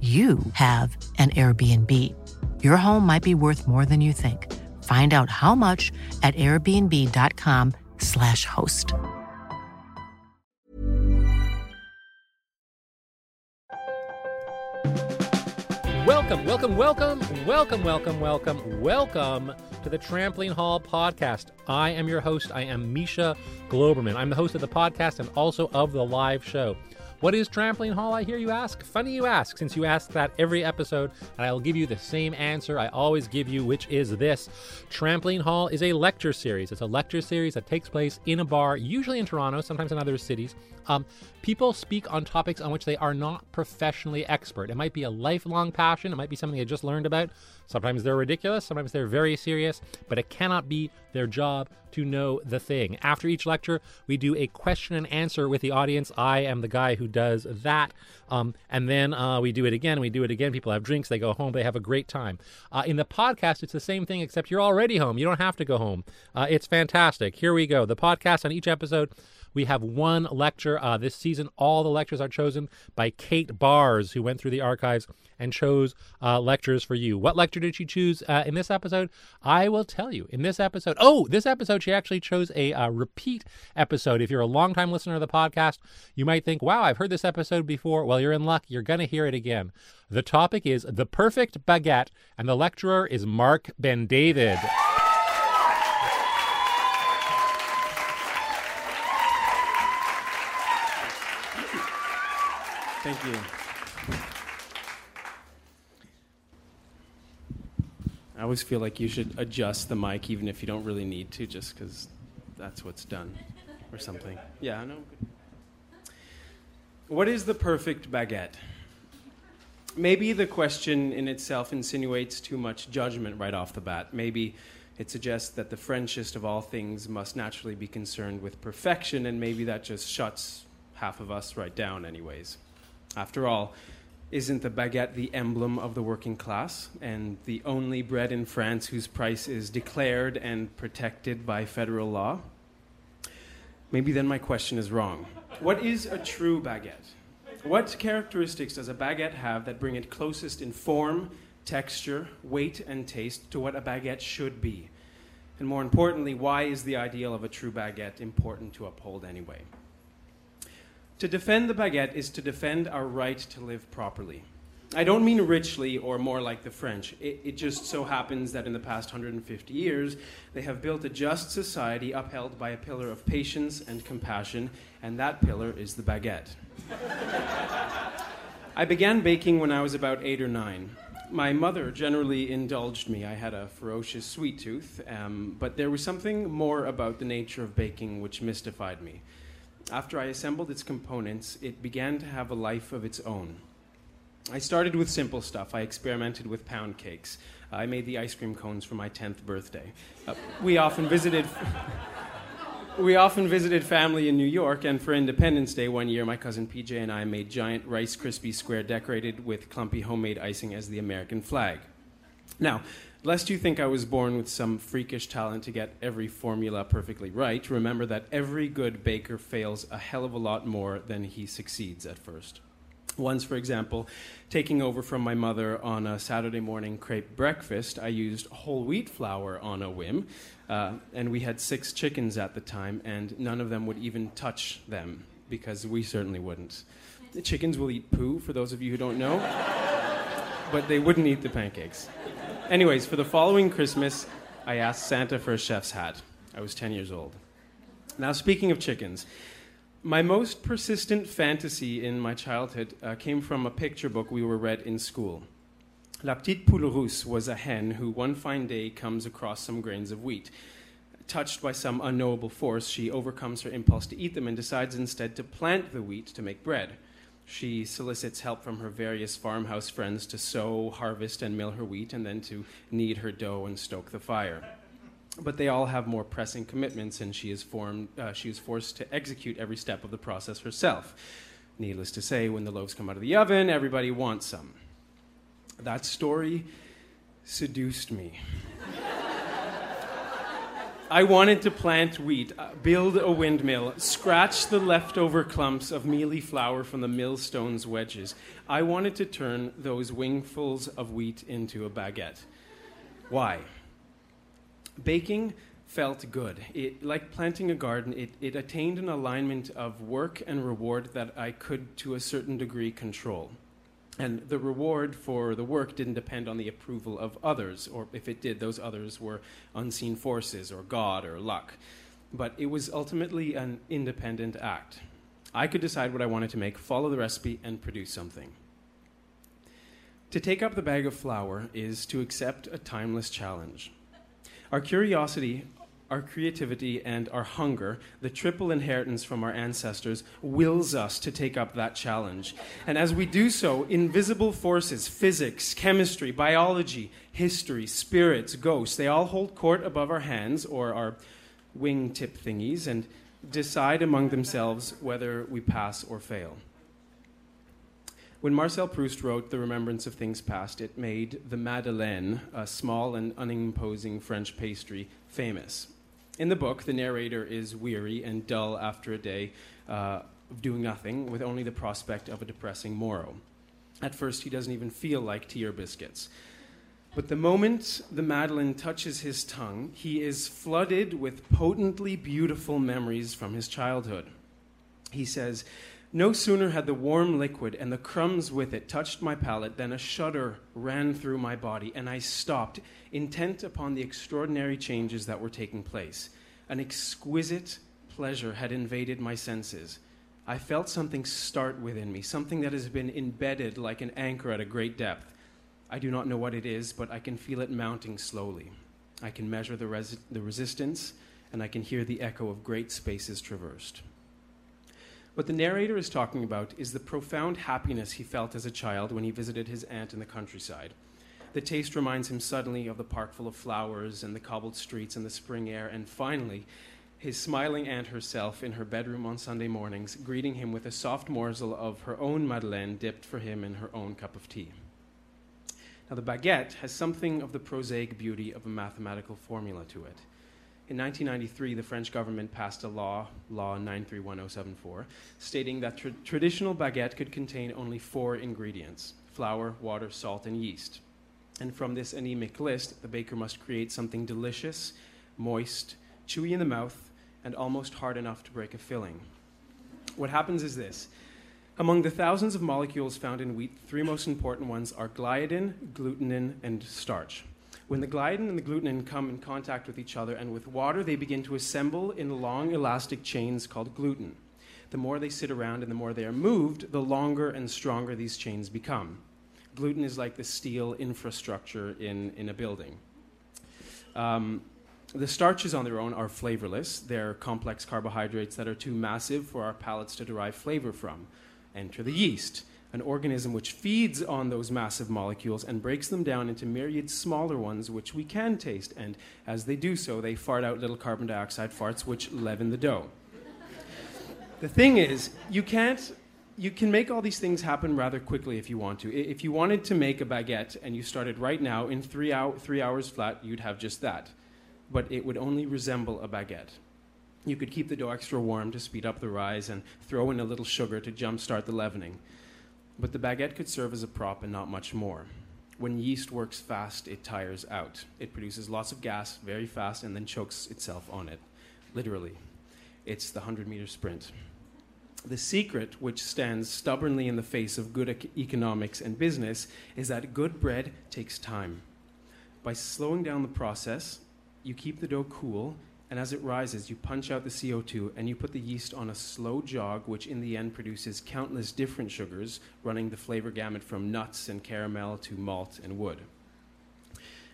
you have an Airbnb. Your home might be worth more than you think. Find out how much at airbnb.com/slash host. Welcome, welcome, welcome, welcome, welcome, welcome, welcome to the Trampoline Hall podcast. I am your host. I am Misha Glouberman. I'm the host of the podcast and also of the live show. What is Trampoline Hall, I hear you ask? Funny you ask, since you ask that every episode, and I'll give you the same answer I always give you, which is this Trampoline Hall is a lecture series. It's a lecture series that takes place in a bar, usually in Toronto, sometimes in other cities. Um, people speak on topics on which they are not professionally expert. It might be a lifelong passion, it might be something they just learned about. Sometimes they're ridiculous, sometimes they're very serious, but it cannot be their job to know the thing. After each lecture, we do a question and answer with the audience. I am the guy who does that. Um, and then uh, we do it again, we do it again. People have drinks, they go home, they have a great time. Uh, in the podcast, it's the same thing, except you're already home. You don't have to go home. Uh, it's fantastic. Here we go. The podcast on each episode we have one lecture uh, this season. All the lectures are chosen by Kate Bars, who went through the archives and chose uh, lectures for you. What lecture did she choose uh, in this episode? I will tell you. In this episode, oh, this episode, she actually chose a uh, repeat episode. If you're a longtime listener of the podcast, you might think, wow, I've heard this episode before. Well, you're in luck. You're going to hear it again. The topic is The Perfect Baguette, and the lecturer is Mark Ben David. Thank you. I always feel like you should adjust the mic even if you don't really need to, just because that's what's done or something. Yeah, I know. What is the perfect baguette? Maybe the question in itself insinuates too much judgment right off the bat. Maybe it suggests that the Frenchest of all things must naturally be concerned with perfection, and maybe that just shuts half of us right down, anyways. After all, isn't the baguette the emblem of the working class and the only bread in France whose price is declared and protected by federal law? Maybe then my question is wrong. What is a true baguette? What characteristics does a baguette have that bring it closest in form, texture, weight, and taste to what a baguette should be? And more importantly, why is the ideal of a true baguette important to uphold anyway? To defend the baguette is to defend our right to live properly. I don't mean richly or more like the French. It, it, just so happens that in the past 150 years, they have built a just society upheld by a pillar of patience and compassion, and that pillar is the baguette. I began baking when I was about eight or nine. My mother generally indulged me. I had a ferocious sweet tooth, um, but there was something more about the nature of baking which mystified me after I assembled its components, it began to have a life of its own. I started with simple stuff. I experimented with pound cakes. I made the ice cream cones for my 10th birthday. Uh, we often visited. we often visited family in New York, and for Independence Day one year, my cousin PJ and I made giant Rice Krispie square decorated with clumpy homemade icing as the American flag. Now, Lest you think I was born with some freakish talent to get every formula perfectly right, remember that every good baker fails a hell of a lot more than he succeeds at first. Once, for example, taking over from my mother on a Saturday morning crepe breakfast, I used whole wheat flour on a whim, uh, and we had six chickens at the time, and none of them would even touch them because we certainly wouldn't. The chickens will eat poo, for those of you who don't know. but they wouldn't eat the pancakes. Anyways, for the following Christmas, I asked Santa for a chef's hat. I was 10 years old. Now, speaking of chickens, my most persistent fantasy in my childhood uh, came from a picture book we were read in school. La Petite Poule Rousse was a hen who one fine day comes across some grains of wheat. Touched by some unknowable force, she overcomes her impulse to eat them and decides instead to plant the wheat to make bread. She solicits help from her various farmhouse friends to sow, harvest, and mill her wheat, and then to knead her dough and stoke the fire. But they all have more pressing commitments, and she is, formed, uh, she is forced to execute every step of the process herself. Needless to say, when the loaves come out of the oven, everybody wants some. That story seduced me. I wanted to plant wheat, uh, build a windmill, scratch the leftover clumps of mealy flour from the millstone's wedges. I wanted to turn those wingfuls of wheat into a baguette. Why? Baking felt good. It, like planting a garden, it, it attained an alignment of work and reward that I could, to a certain degree, control. And the reward for the work didn't depend on the approval of others, or if it did, those others were unseen forces, or God, or luck. But it was ultimately an independent act. I could decide what I wanted to make, follow the recipe, and produce something. To take up the bag of flour is to accept a timeless challenge. Our curiosity our creativity and our hunger, the triple inheritance from our ancestors, wills us to take up that challenge. And as we do so, invisible forces, physics, chemistry, biology, history, spirits, ghosts, they all hold court above our hands or our wingtip thingies and decide among themselves whether we pass or fail. When Marcel Proust wrote The Remembrance of Things Past, it made the Madeleine, a small and unimposing French pastry, famous. In the book, the narrator is weary and dull after a day uh, of doing nothing, with only the prospect of a depressing morrow. At first, he doesn't even feel like tea or biscuits. But the moment the Madeleine touches his tongue, he is flooded with potently beautiful memories from his childhood. He says, No sooner had the warm liquid and the crumbs with it touched my palate than a shudder ran through my body, and I stopped, intent upon the extraordinary changes that were taking place. An exquisite pleasure had invaded my senses. I felt something start within me, something that has been embedded like an anchor at a great depth. I do not know what it is, but I can feel it mounting slowly. I can measure the, res- the resistance, and I can hear the echo of great spaces traversed. What the narrator is talking about is the profound happiness he felt as a child when he visited his aunt in the countryside. The taste reminds him suddenly of the park full of flowers and the cobbled streets and the spring air, and finally, his smiling aunt herself in her bedroom on Sunday mornings, greeting him with a soft morsel of her own madeleine dipped for him in her own cup of tea. Now, the baguette has something of the prosaic beauty of a mathematical formula to it. In 1993, the French government passed a law, Law 931074, stating that tra- traditional baguette could contain only four ingredients flour, water, salt, and yeast. And from this anemic list, the baker must create something delicious, moist, chewy in the mouth, and almost hard enough to break a filling. What happens is this. Among the thousands of molecules found in wheat, three most important ones are gliadin, glutenin, and starch. When the gliadin and the glutenin come in contact with each other and with water, they begin to assemble in long elastic chains called gluten. The more they sit around and the more they are moved, the longer and stronger these chains become gluten is like the steel infrastructure in, in a building. Um, the starches on their own are flavorless. They're complex carbohydrates that are too massive for our palates to derive flavor from. Enter the yeast, an organism which feeds on those massive molecules and breaks them down into myriad smaller ones which we can taste. And as they do so, they fart out little carbon dioxide farts which leaven the dough. the thing is, you can't you can make all these things happen rather quickly if you want to. If you wanted to make a baguette and you started right now in three, hour, three hours flat, you'd have just that. But it would only resemble a baguette. You could keep the dough extra warm to speed up the rise and throw in a little sugar to jumpstart the leavening. But the baguette could serve as a prop and not much more. When yeast works fast, it tires out. It produces lots of gas very fast and then chokes itself on it. Literally. It's the 100 meter sprint. The secret, which stands stubbornly in the face of good ec- economics and business, is that good bread takes time. By slowing down the process, you keep the dough cool, and as it rises, you punch out the CO2 and you put the yeast on a slow jog, which in the end produces countless different sugars, running the flavor gamut from nuts and caramel to malt and wood.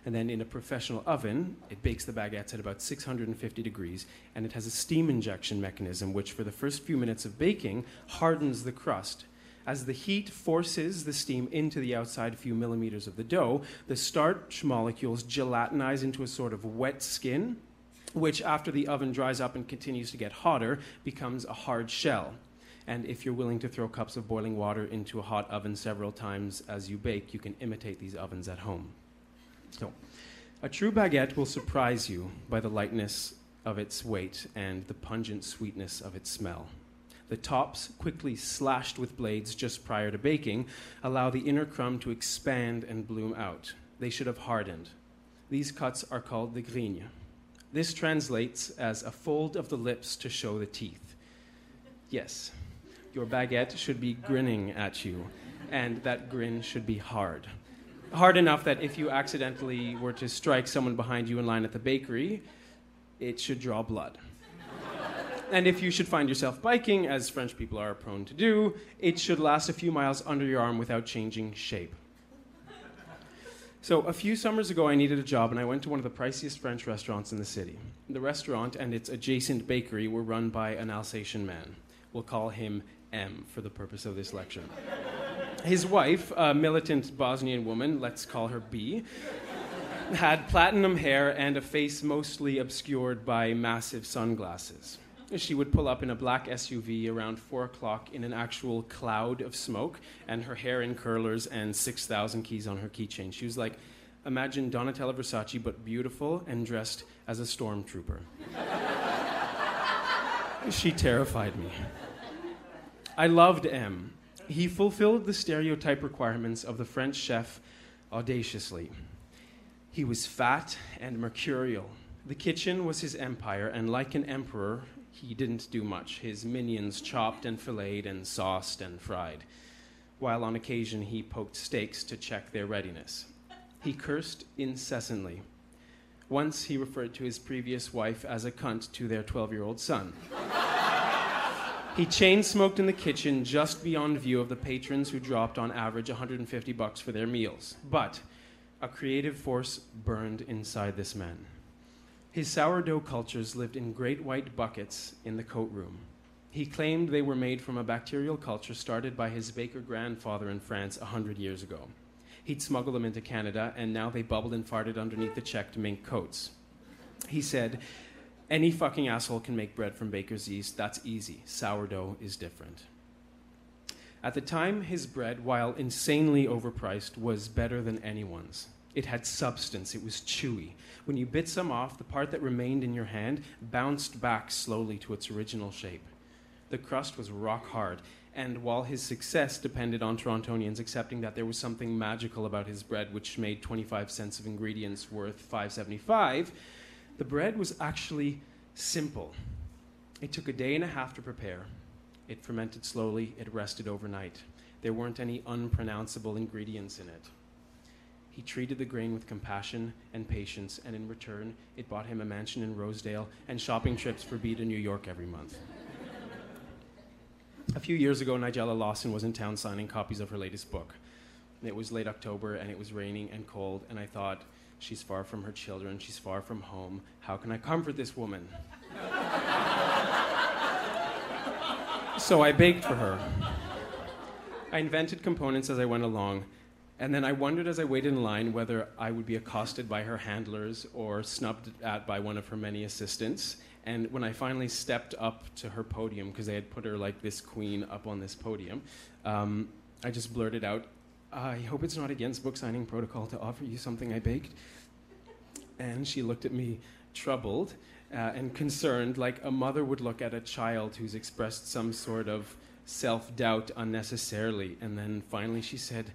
And then in a professional oven, it bakes the baguettes at about 650 degrees, and it has a steam injection mechanism, which for the first few minutes of baking hardens the crust. As the heat forces the steam into the outside few millimeters of the dough, the starch molecules gelatinize into a sort of wet skin, which, after the oven dries up and continues to get hotter, becomes a hard shell. And if you're willing to throw cups of boiling water into a hot oven several times as you bake, you can imitate these ovens at home. So, a true baguette will surprise you by the lightness of its weight and the pungent sweetness of its smell. The tops, quickly slashed with blades just prior to baking, allow the inner crumb to expand and bloom out. They should have hardened. These cuts are called the grigne. This translates as a fold of the lips to show the teeth. Yes, your baguette should be grinning at you, and that grin should be hard hard enough that if you accidentally were to strike someone behind you in line at the bakery, it should draw blood. and if you should find yourself biking, as French people are prone to do, it should last a few miles under your arm without changing shape. So, a few summers ago, I needed a job and I went to one of the priciest French restaurants in the city. The restaurant and its adjacent bakery were run by an Alsatian man. We'll call him M for the purpose of this lecture. His wife, a militant Bosnian woman, let's call her B, had platinum hair and a face mostly obscured by massive sunglasses. She would pull up in a black SUV around 4 o'clock in an actual cloud of smoke, and her hair in curlers and 6,000 keys on her keychain. She was like, imagine Donatella Versace, but beautiful and dressed as a stormtrooper. she terrified me. I loved M. He fulfilled the stereotype requirements of the French chef audaciously. He was fat and mercurial. The kitchen was his empire, and like an emperor, he didn't do much. His minions chopped and filleted and sauced and fried, while on occasion he poked steaks to check their readiness. He cursed incessantly. Once he referred to his previous wife as a cunt to their 12 year old son. He chain smoked in the kitchen just beyond view of the patrons who dropped on average 150 bucks for their meals. But a creative force burned inside this man. His sourdough cultures lived in great white buckets in the coat room. He claimed they were made from a bacterial culture started by his baker grandfather in France a hundred years ago. He'd smuggle them into Canada, and now they bubbled and farted underneath the checked mink coats. He said, any fucking asshole can make bread from baker's yeast. That's easy. Sourdough is different. At the time, his bread, while insanely overpriced, was better than anyone's. It had substance, it was chewy. When you bit some off, the part that remained in your hand bounced back slowly to its original shape. The crust was rock hard, and while his success depended on Torontonians accepting that there was something magical about his bread which made 25 cents of ingredients worth 575, the bread was actually simple. It took a day and a half to prepare. It fermented slowly, it rested overnight. There weren't any unpronounceable ingredients in it. He treated the grain with compassion and patience, and in return, it bought him a mansion in Rosedale and shopping trips for B to New York every month. a few years ago, Nigella Lawson was in town signing copies of her latest book. It was late October, and it was raining and cold, and I thought, She's far from her children. She's far from home. How can I comfort this woman? so I baked for her. I invented components as I went along, and then I wondered as I waited in line whether I would be accosted by her handlers or snubbed at by one of her many assistants. And when I finally stepped up to her podium, because they had put her like this queen up on this podium, um, I just blurted out, I hope it's not against book signing protocol to offer you something I baked. And she looked at me troubled uh, and concerned, like a mother would look at a child who's expressed some sort of self doubt unnecessarily. And then finally she said,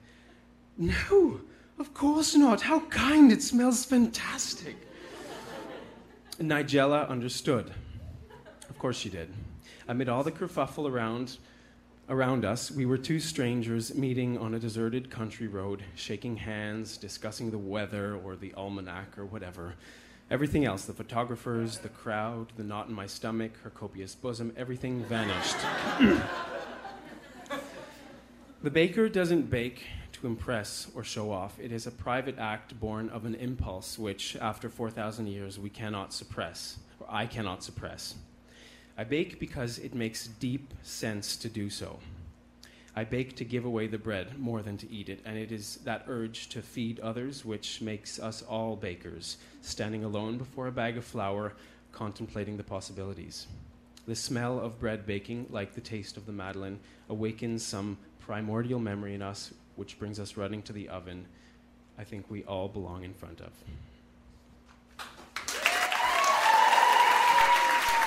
No, of course not. How kind. It smells fantastic. Nigella understood. Of course she did. Amid all the kerfuffle around, around us, we were two strangers meeting on a deserted country road, shaking hands, discussing the weather or the almanac or whatever. Everything else, the photographers, the crowd, the knot in my stomach, her copious bosom, everything vanished. the baker doesn't bake to impress or show off. It is a private act born of an impulse which, after 4,000 years, we cannot suppress, or I cannot suppress. I bake because it makes deep sense to do so. I bake to give away the bread more than to eat it, and it is that urge to feed others which makes us all bakers, standing alone before a bag of flour, contemplating the possibilities. The smell of bread baking, like the taste of the Madeleine, awakens some primordial memory in us, which brings us running to the oven I think we all belong in front of.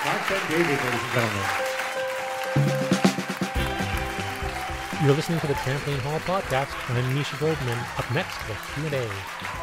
Mark Ben Davies, ladies and gentlemen. You're listening to the Trampoline Hall podcast. I'm Misha Goldman. Up next, the Q&A.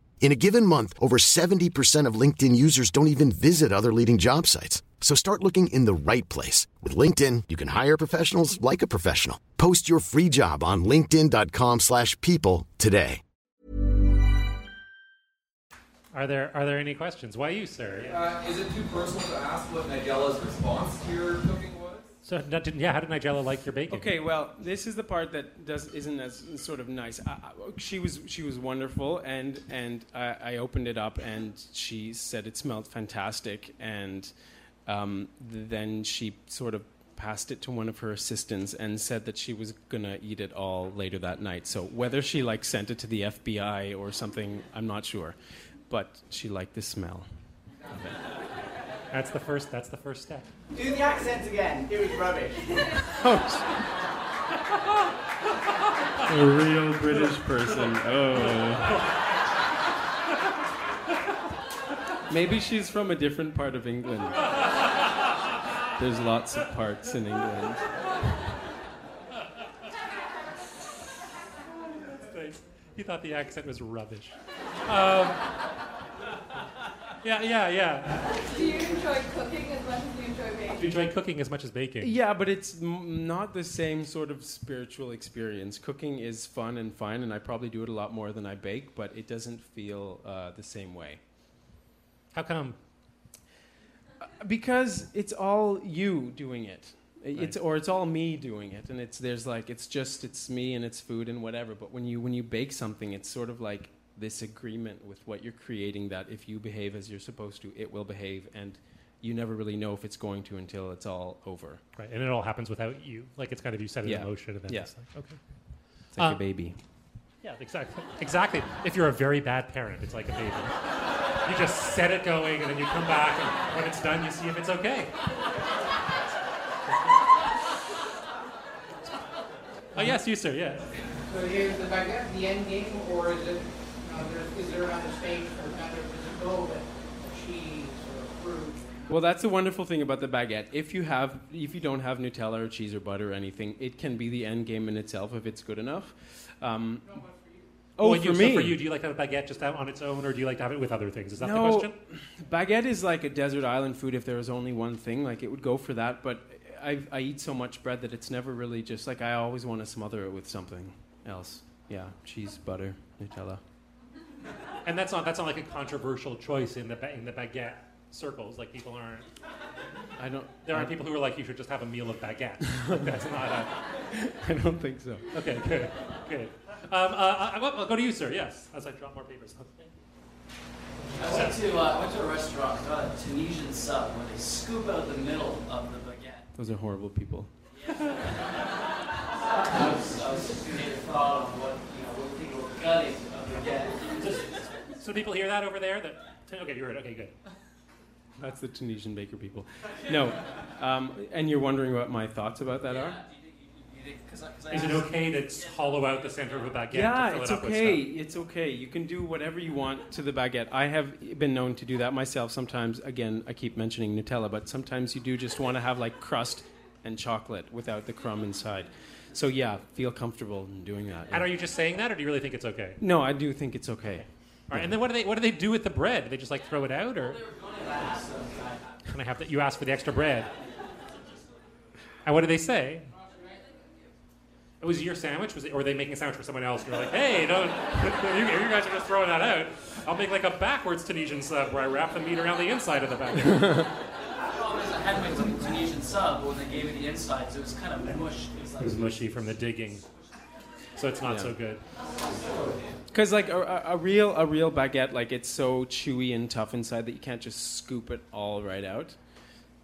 In a given month, over 70% of LinkedIn users don't even visit other leading job sites. So start looking in the right place. With LinkedIn, you can hire professionals like a professional. Post your free job on linkedin.com slash people today. Are there are there any questions? Why you, sir? Uh, is it too personal to ask what Nigella's response to your cooking was? So, did- yeah, how did Nigella like your bacon? Okay, well, this is the part that does isn't as sort of nice. I, I, she was she was wonderful, and and I, I opened it up, and she said it smelled fantastic, and um, then she sort of passed it to one of her assistants and said that she was gonna eat it all later that night. So whether she like sent it to the FBI or something, I'm not sure, but she liked the smell. That's the first. That's the first step. Do the accents again. It was rubbish. A real British person. Oh. Maybe she's from a different part of England. There's lots of parts in England. He thought the accent was rubbish. Um, yeah, yeah, yeah. Do you enjoy cooking as much as you enjoy baking? Do you enjoy cooking as much as baking? Yeah, but it's m- not the same sort of spiritual experience. Cooking is fun and fun, and I probably do it a lot more than I bake, but it doesn't feel uh, the same way. How come? because it's all you doing it it's Right. or it's all me doing it and it's there's like it's just it's me and it's food and whatever but when you when you bake something it's sort of like this agreement with what you're creating that if you behave as you're supposed to it will behave and you never really know if it's going to until it's all over Right, and it all happens without you. Like it's kind of you set it Yeah. in motion, and then Yeah. it's like okay. it's like Uh, a baby Yeah, exactly. Exactly. If you're a very bad parent, it's like a baby. You just set it going, and then you come back, and when it's done, you see if it's okay. Oh yes, you sir. Yeah. So here's the baguette, the end game, or is it, uh, there, is there on stage for kind of, does it go with cheese or fruit? Well, that's the wonderful thing about the baguette. If you have, if you don't have Nutella or cheese or butter or anything, it can be the end game in itself if it's good enough. Um, oh, Well, for you, me, So for you, do you like to have a baguette just on its own, or do you like to have it with other things? Is that No. the question? baguette is like a desert island food. If there was only one thing, like it would go for that. But I, I eat so much bread that it's never really just like I always want to smother it with something else. Yeah, cheese, butter, Nutella. And that's not that's not like a controversial choice in the ba- in the baguette circles. Like people aren't. I don't. There I, are people who are like, you should just have a meal of baguette. Like, That's not a. I don't think so. Okay, good, good. Um, uh, I, I'll go to you, sir. Yes, as I drop more papers. I went to uh, went to a restaurant, got a Tunisian sub where they scoop out the middle of the baguette. Those are horrible people. I was, I was made a thought of what you know what people were gutting a baguette. Just, so people hear that over there? That okay, you heard. Okay, good. That's the Tunisian baker people. No, um, and you're wondering what my thoughts about that are? Yeah, do you think- you think- 'cause I- 'cause I Is it okay to hollow out the center of a baguette? to Yeah, fill it's it up with okay. stuff? It's okay. You can do whatever you want to the baguette. I have been known to do that myself. Sometimes, again, I keep mentioning Nutella, but sometimes you do just want to have like crust and chocolate without the crumb inside. So yeah, feel comfortable in doing that. And are you just saying that, or do you really think it's okay? No, I do think it's okay. All right, and then what do they what do they do with the bread? Do they just like throw it out, or They were going to ask them, I- can I have that? You ask for the extra bread. And what do they say? It was your sandwich, was it, or were they making a sandwich for someone else? You're like, hey, don't, you, you guys are just throwing that out. I'll make like a backwards Tunisian sub where I wrap the meat around the inside of the baguette. The problem is I had my Tunisian sub, but when they gave me the insides, it was kind of mush. It was it was mushy from the digging, so it's not Yeah. so good. Because like a, a, a real a real baguette, like it's so chewy and tough inside that you can't just scoop it all right out.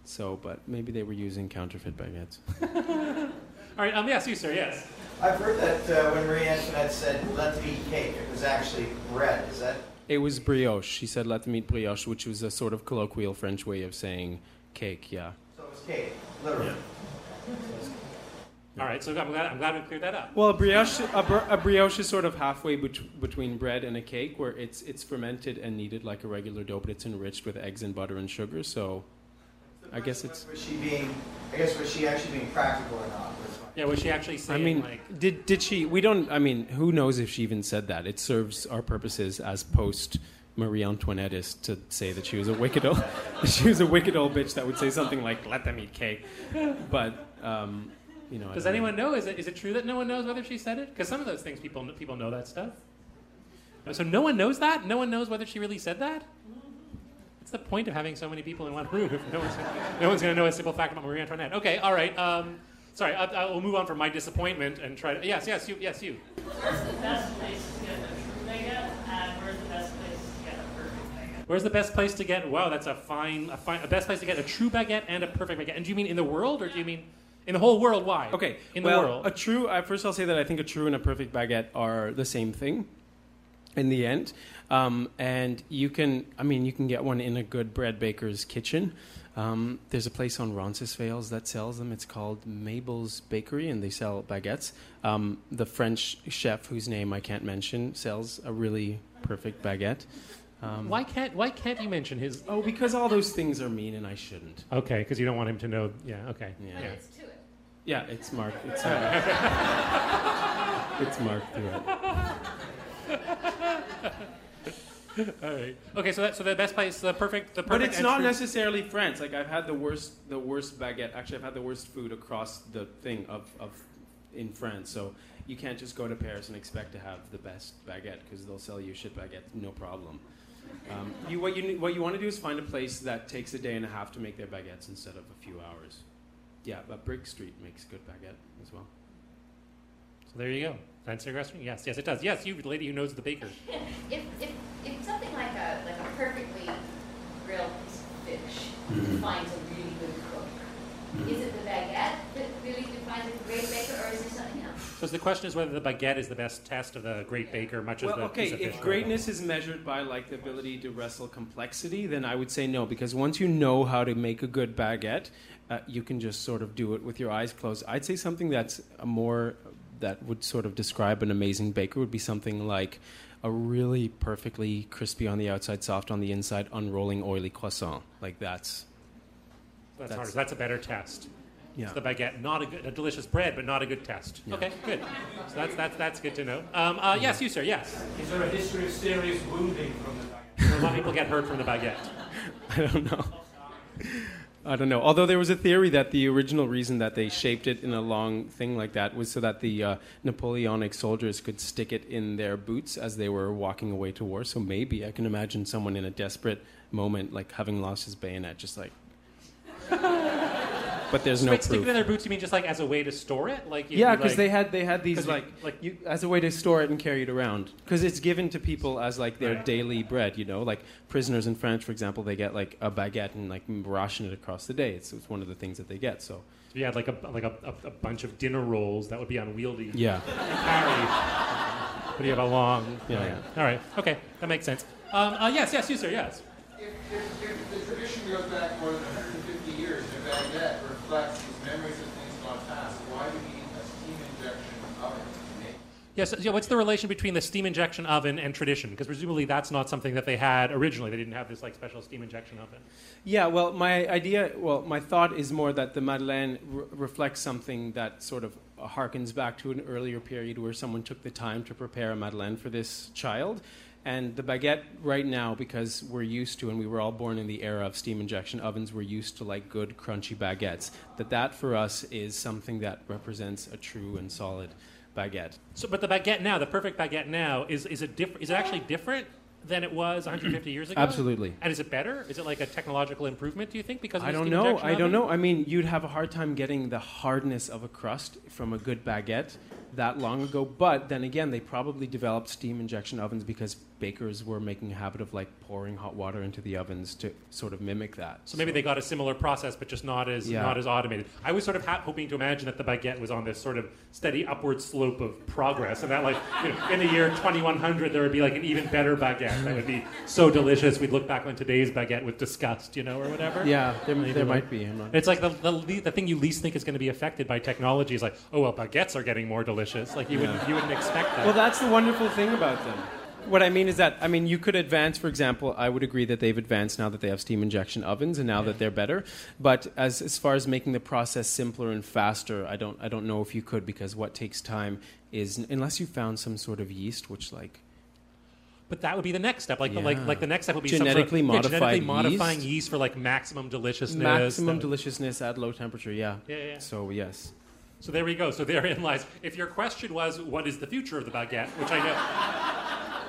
So, but maybe they were using counterfeit baguettes. All right, um, yes, you sir, yes. I've heard that uh, when Marie Antoinette said, let them eat cake, it was actually bread. Is that? It was brioche. She said, "Let them eat brioche," which was a sort of colloquial French way of saying cake. Yeah. So it was cake, literally. All right, so I'm glad I'm glad we cleared that up. Well, a brioche, a, br- a brioche is sort of halfway bet- between bread and a cake, where it's it's fermented and kneaded like a regular dough, but it's enriched with eggs and butter and sugar. So, I guess it's. Was she being, I guess, was she actually being practical or not? Yeah, was she actually I mean, like? did did she? We don't. I mean, who knows if she even said that? It serves our purposes as post Marie Antoinette is to say that she was a wicked old, she was a wicked old bitch that would say something like "Let them eat cake," but um, you know. Does don't know. anyone know? Is it, is it true that no one knows whether she said it? Because some of those things people people know that stuff. So no one knows that. No one knows whether she really said that. What's the point of having so many people in one room if no one's no one's going to know a simple fact about Marie Antoinette? Okay, all right. Um, sorry, I, I will move on from my disappointment and try to. Yes, yes, you, yes, you. Where's the best place to get a true baguette, and where's the best place to get a perfect baguette? Where's the best place to get? Wow, that's a fine, a fine, a best place to get a true baguette and a perfect baguette. And do you mean in the world, or do you mean in the whole world? Why? Okay, in well, the world. a true. Uh, first, I'll say that I think a true and a perfect baguette are the same thing. In the end, um, and you can, I mean, you can get one in a good bread baker's kitchen. Um, there's a place on Roncesvalles that sells them. It's called Mabel's Bakery, and they sell baguettes. Um, the French chef, whose name I can't mention, sells a really perfect baguette. Um, why can't Why can't you mention his? Oh, because all those things are mean, and I shouldn't. Okay, because you don't want him to know. Yeah. Okay. Yeah. Yeah. It's to it. Yeah, it's Mark. It's Mark. it's Mark through it. All right. Okay, so that, so the best place, the perfect, the perfect. But it's not necessarily France. Like I've had the worst, the worst baguette. Actually, I've had the worst food across the thing of, of in France. So you can't just go to Paris and expect to have the best baguette because they'll sell you shit baguette, no problem. Um, you, what you what you want to do is find a place that takes a day and a half to make their baguettes instead of a few hours. Yeah, but Brick Street makes good baguette as well. So there you go. Answer your question. Yes, yes, it does. Yes, you, the lady who knows the baker. If, if, if something like a, like a perfectly grilled piece of fish Mm-hmm. defines a really good cook, is it the baguette that really defines a great baker, or is there something else? So the question is whether the baguette is the best test of the great baker, much as Well, the okay, piece of if greatness is measured by like the ability to wrestle complexity, then I would say no, because once you know how to make a good baguette, uh, you can just sort of do it with your eyes closed. I'd say something that's a more that would sort of describe an amazing baker would be something like a really perfectly crispy on the outside, soft on the inside, unrolling oily croissant. Like that's That's, that's- harder. That's a better test. yeah. It's the baguette, not a good, a delicious bread, but not a good test. Yeah. Okay, good. So that's that's that's good to know. Um, uh, yes, you sir. Yes. Is there a history of serious wounding from the baguette? A lot of people get hurt from the baguette. I don't know. I don't know. Although there was a theory that the original reason that they shaped it in a long thing like that was so that the uh, Napoleonic soldiers could stick it in their boots as they were walking away to war. So maybe I can imagine someone in a desperate moment, like having lost his bayonet, just like but there's So no wait, stick proof. it in their boots. You mean just like as a way to store it? Like you'd Yeah, be because like- they had they had these 'cause you- like like you, as a way to store it and carry it around. Because it's given to people as like their Right. daily bread. You know, like prisoners in France, for example, they get like a baguette and like ration it across the day. It's, it's one of the things that they get. So you had like a like a, a, a bunch of dinner rolls that would be unwieldy. Yeah. to carry. But you have a long. Yeah, like- yeah. All right. Okay, that makes sense. Um, uh, yes, yes, you sir. Yes. If, if, if the tradition goes back more than 150 years and a baguette reflects these memories of things gone past, why do we need a steam injection oven to make Yes. Yeah. What's the relation between the steam injection oven and tradition? Because presumably that's not something that they had originally. They didn't have this like special steam injection oven. Yeah, well, my idea, well, my thought is more that the Madeleine re- reflects something that sort of harkens back to an earlier period where someone took the time to prepare a Madeleine for this child. And the baguette, right now, because we're used to, and we were all born in the era of steam injection ovens, we're used to like good, crunchy baguettes. That that for us is something that represents a true and solid baguette. So, but the baguette now, the perfect baguette now, is is it different? Is it actually different than it was 150 years ago? Absolutely. And is it better? Is it like a technological improvement? Do you think? Because of I don't know. I don't know. I mean, you'd have a hard time getting the hardness of a crust from a good baguette that long ago. But then again, they probably developed steam injection ovens because bakers were making a habit of like pouring hot water into the ovens to sort of mimic that. So maybe they got a similar process, but just not as Yeah. not as automated. I was sort of ha- hoping to imagine that the baguette was on this sort of steady upward slope of progress, and that like you know, in the year 2100 there would be like an even better baguette that would be so delicious we'd look back on today's baguette with disgust, you know, or whatever. Yeah, there- Maybe there like- might be, It's like the, the the thing you least think is going to be affected by technology is like, oh well, baguettes are getting more delicious. Like you wouldn't you wouldn't expect that. Well, that's the wonderful thing about them. What I mean is that, I mean, you could advance, for example, I would agree that they've advanced now that they have steam injection ovens and now that they're better. But as, as far as making the process simpler and faster, I don't, I don't know if you could because what takes time is, unless you found some sort of yeast, which like, But that would be the next step. Like, the, like, like the next step would be Genetically some sort of, yeah, genetically modifying yeast. yeast for like maximum deliciousness. maximum deliciousness at low temperature, yeah. Yeah, yeah. So, yes. So there we go. So therein lies. If your question was, "What is the future of the baguette?" which I know,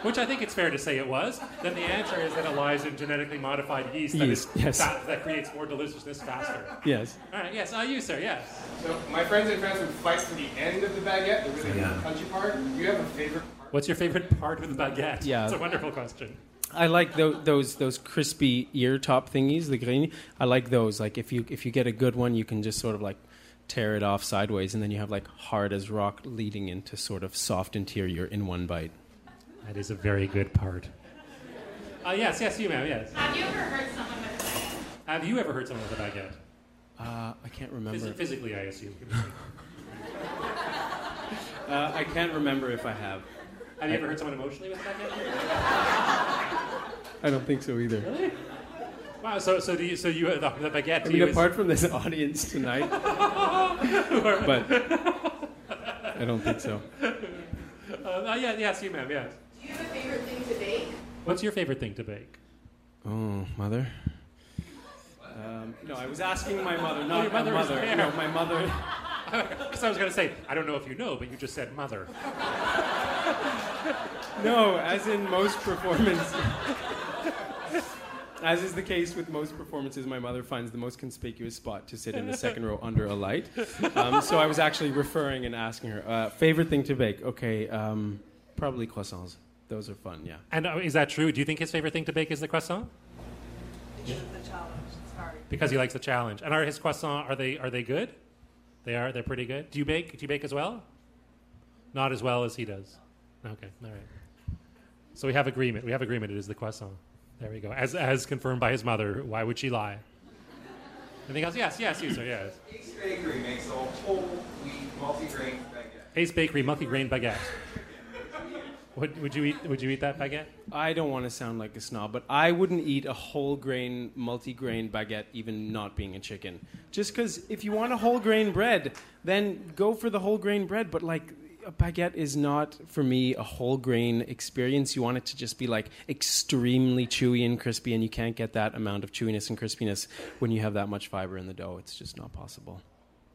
which I think it's fair to say it was, then the answer is that it lies in genetically modified yeast, that, is Yeast, yes. fa- that creates more deliciousness faster. Yes. All right. Yes. Uh, you, sir. Yes. So my friends in France would fight for the end of the baguette, the really Yeah. crunchy part. Do you have a favorite part? What's your favorite part of the baguette? Yeah. It's a wonderful question. I like tho- those those crispy ear top thingies, the grigne. I like those. Like if you if you get a good one, you can just sort of like tear it off sideways, and then you have like hard as rock leading into sort of soft interior in one bite. That is a very good part. Uh, yes. Yes. You, ma'am. Yes. Have you ever hurt someone with a baguette? Have you ever hurt someone with a baguette? Uh, I can't remember. Phys- physically, I assume. Uh, I can't remember if I have. Have you ever hurt someone emotionally with a baguette? I don't think so either. Really? Wow. So, so do you? So you the, the baguette? I mean, you is- apart from this audience tonight, but I don't think so. Uh, uh, yeah, yes, you, ma'am, yes. Do you have a favorite thing to bake? What's your favorite thing to bake? Oh, mother. Um, no, I was asking my mother, Oh, not your my mother mother. there. No, my mother. Because I was going to say, I don't know if you know, but you just said mother. No, as in most performance. As is the case with most performances, my mother finds the most conspicuous spot to sit in the second row under a light. Um, so I was actually referring and asking her. Uh, favorite thing to bake? Okay, um, probably croissants. Those are fun, yeah. And uh, is that true? Do you think his favorite thing to bake is the croissant? Because he likes the challenge. And are his croissants are they are they good? They are. They're pretty good. Do you bake? Do you bake as well? Not as well as he does. Okay. All right. So we have agreement. We have agreement. It is the croissant. There we go. As as confirmed by his mother. Why would she lie? Anything else? Yes. Yes. You sir. Yes. Ace Bakery makes a whole wheat multi-grain baguette. Ace Bakery multi-grain baguette. Would, would you eat? Would you eat that baguette? I don't want to sound like a snob, but I wouldn't eat a whole grain, multi grain baguette, even not being a chicken. Just because if you want a whole grain bread, then go for the whole grain bread. But like, a baguette is not, for me, a whole grain experience. You want it to just be like extremely chewy and crispy, and you can't get that amount of chewiness and crispiness when you have that much fiber in the dough. It's just not possible.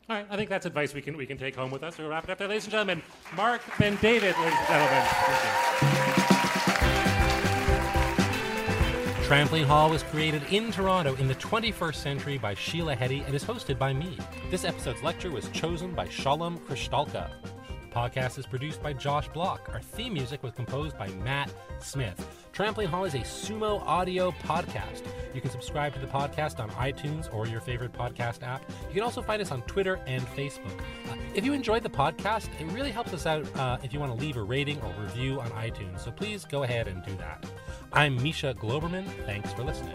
All right, I think that's advice we can we can take home with us. We'll wrap it up there, ladies and gentlemen. Mark Ben David, ladies and gentlemen. Thank you. Trampoline Hall was created in Toronto in the 21st century by Sheila Heti and is hosted by me. This episode's lecture was chosen by Shalom Kristalka. Podcast is produced by Josh Block. Our theme music was composed by Matt Smith. Trampoline Hall is a sumo audio podcast. You can subscribe to the podcast on iTunes or your favorite podcast app. You can also find us on Twitter and Facebook. Uh, if you enjoyed the podcast, it really helps us out uh, if you want to leave a rating or review on iTunes. So please go ahead and do that. I'm Misha Glouberman. Thanks for listening.